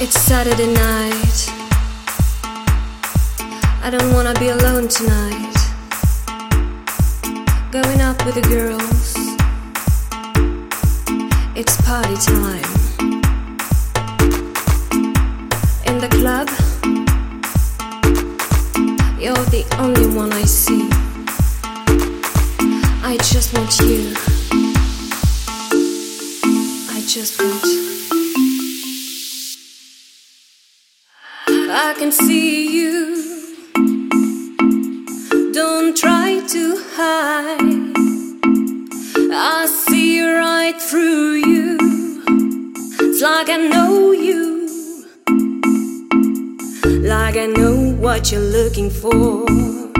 It's Saturday night. I don't wanna be alone tonight. Going out with the girls. It's party time. In the club, you're the only one I see. I just want you. I just want. I can see you. Don't try to hide. I see right through you. It's like I know you. Like I know what you're looking for.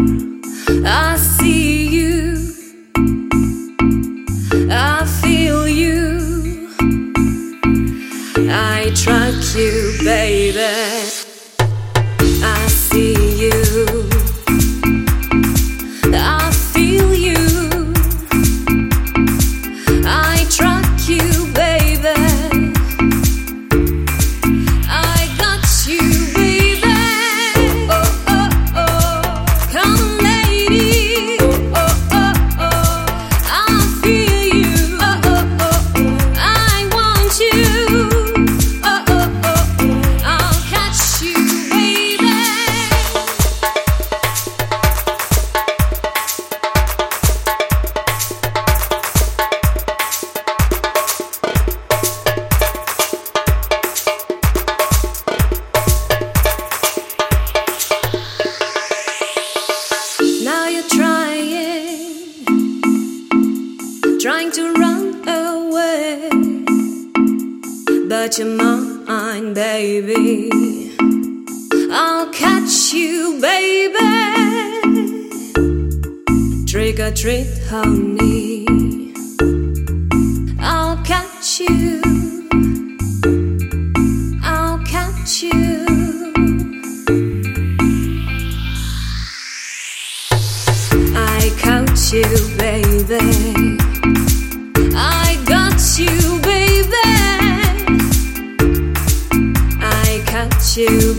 Away, but you're mine, baby. I'll catch you, baby. Trick or treat, honey. I'll catch you. I'll catch you. I caught you, baby. you.